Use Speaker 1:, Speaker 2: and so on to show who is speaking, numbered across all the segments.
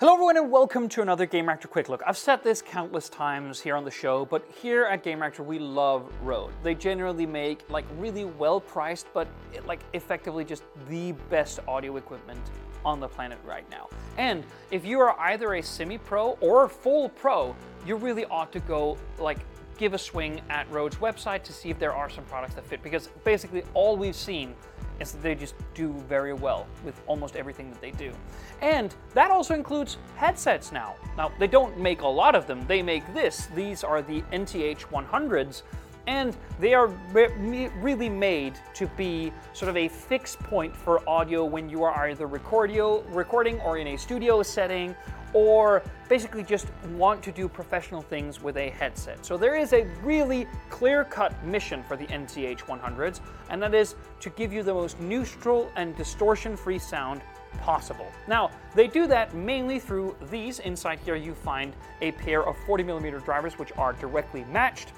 Speaker 1: Hello everyone and welcome to another Gamereactor Quick Look. I've said this countless times here on the show, but here at Gamereactor we love Rode. They generally make like really well priced, but eh, like effectively just the best audio equipment on the planet right now. And if you are either a semi-pro or full pro, you really ought to go like give a swing at Rode's website to see if there are some products that fit because basically all we've seen is that they just do very well with almost everything that they do. And that also includes headsets now. Now, they don't make a lot of them, they make this. These are the NTH 100s, and they are re really made to be sort of a fixed point for audio when you are either recording or in a studio setting or basically just want to do professional things with a headset. So there is a really clear-cut mission for the NTH 100s, and that is to give you the most neutral and distortion-free sound possible. Now, they do that mainly through these. Inside here you find a pair of 40 millimeter drivers which are directly matched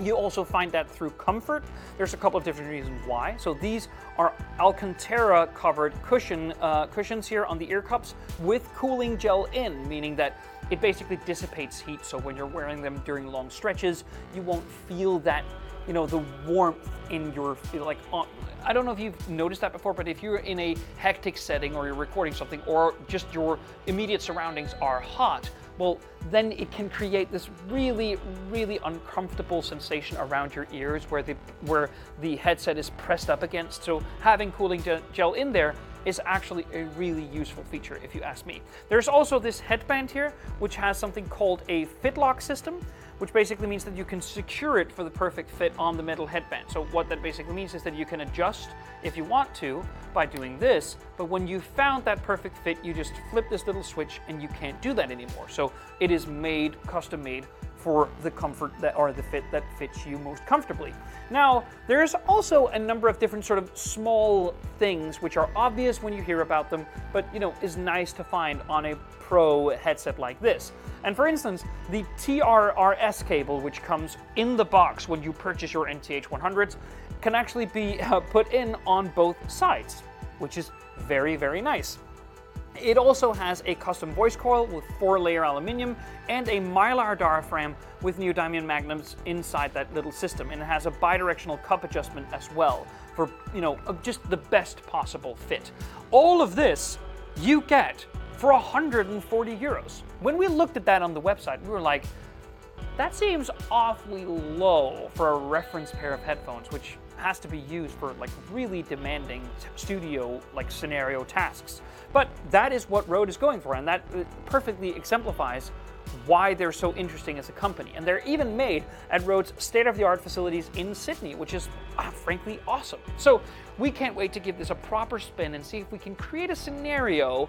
Speaker 1: you also find that through comfort. There's a couple of different reasons why. So these are Alcantara covered cushion uh, cushions here on the ear cups with cooling gel in, meaning that it basically dissipates heat. So when you're wearing them during long stretches, you won't feel that, you know, the warmth in your like. On, I don't know if you've noticed that before, but if you're in a hectic setting or you're recording something, or just your immediate surroundings are hot, well, then it can create this really, really uncomfortable sensation around your ears where the, where the headset is pressed up against. So having cooling gel in there is actually a really useful feature if you ask me. There's also this headband here, which has something called a FitLock system, which basically means that you can secure it for the perfect fit on the metal headband. So what that basically means is that you can adjust if you want to by doing this, but when you found that perfect fit, you just flip this little switch and you can't do that anymore. So it is made, custom made for the comfort that or the fit that fits you most comfortably. Now, there's also a number of different sort of small things which are obvious when you hear about them, but you know, is nice to find on a pro headset like this. And for instance, the TRRS cable, which comes in the box when you purchase your NTH 100s, can actually be uh, put in on both sides, which is very, very nice. It also has a custom voice coil with four layer aluminium and a mylar diaphragm with neodymium magnets inside that little system. And it has a bidirectional cup adjustment as well for, you know, just the best possible fit. All of this you get for 140 euros. When we looked at that on the website, we were like, that seems awfully low for a reference pair of headphones, which has to be used for like really demanding studio like scenario tasks. But that is what Rode is going for, and that uh, perfectly exemplifies why they're so interesting as a company. And they're even made at Rode's state-of-the-art facilities in Sydney, which is uh, frankly awesome. So we can't wait to give this a proper spin and see if we can create a scenario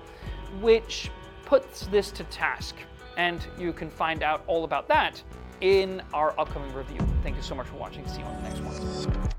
Speaker 1: which puts this to task. And you can find out all about that in our upcoming review. Thank you so much for watching. See you on the next one.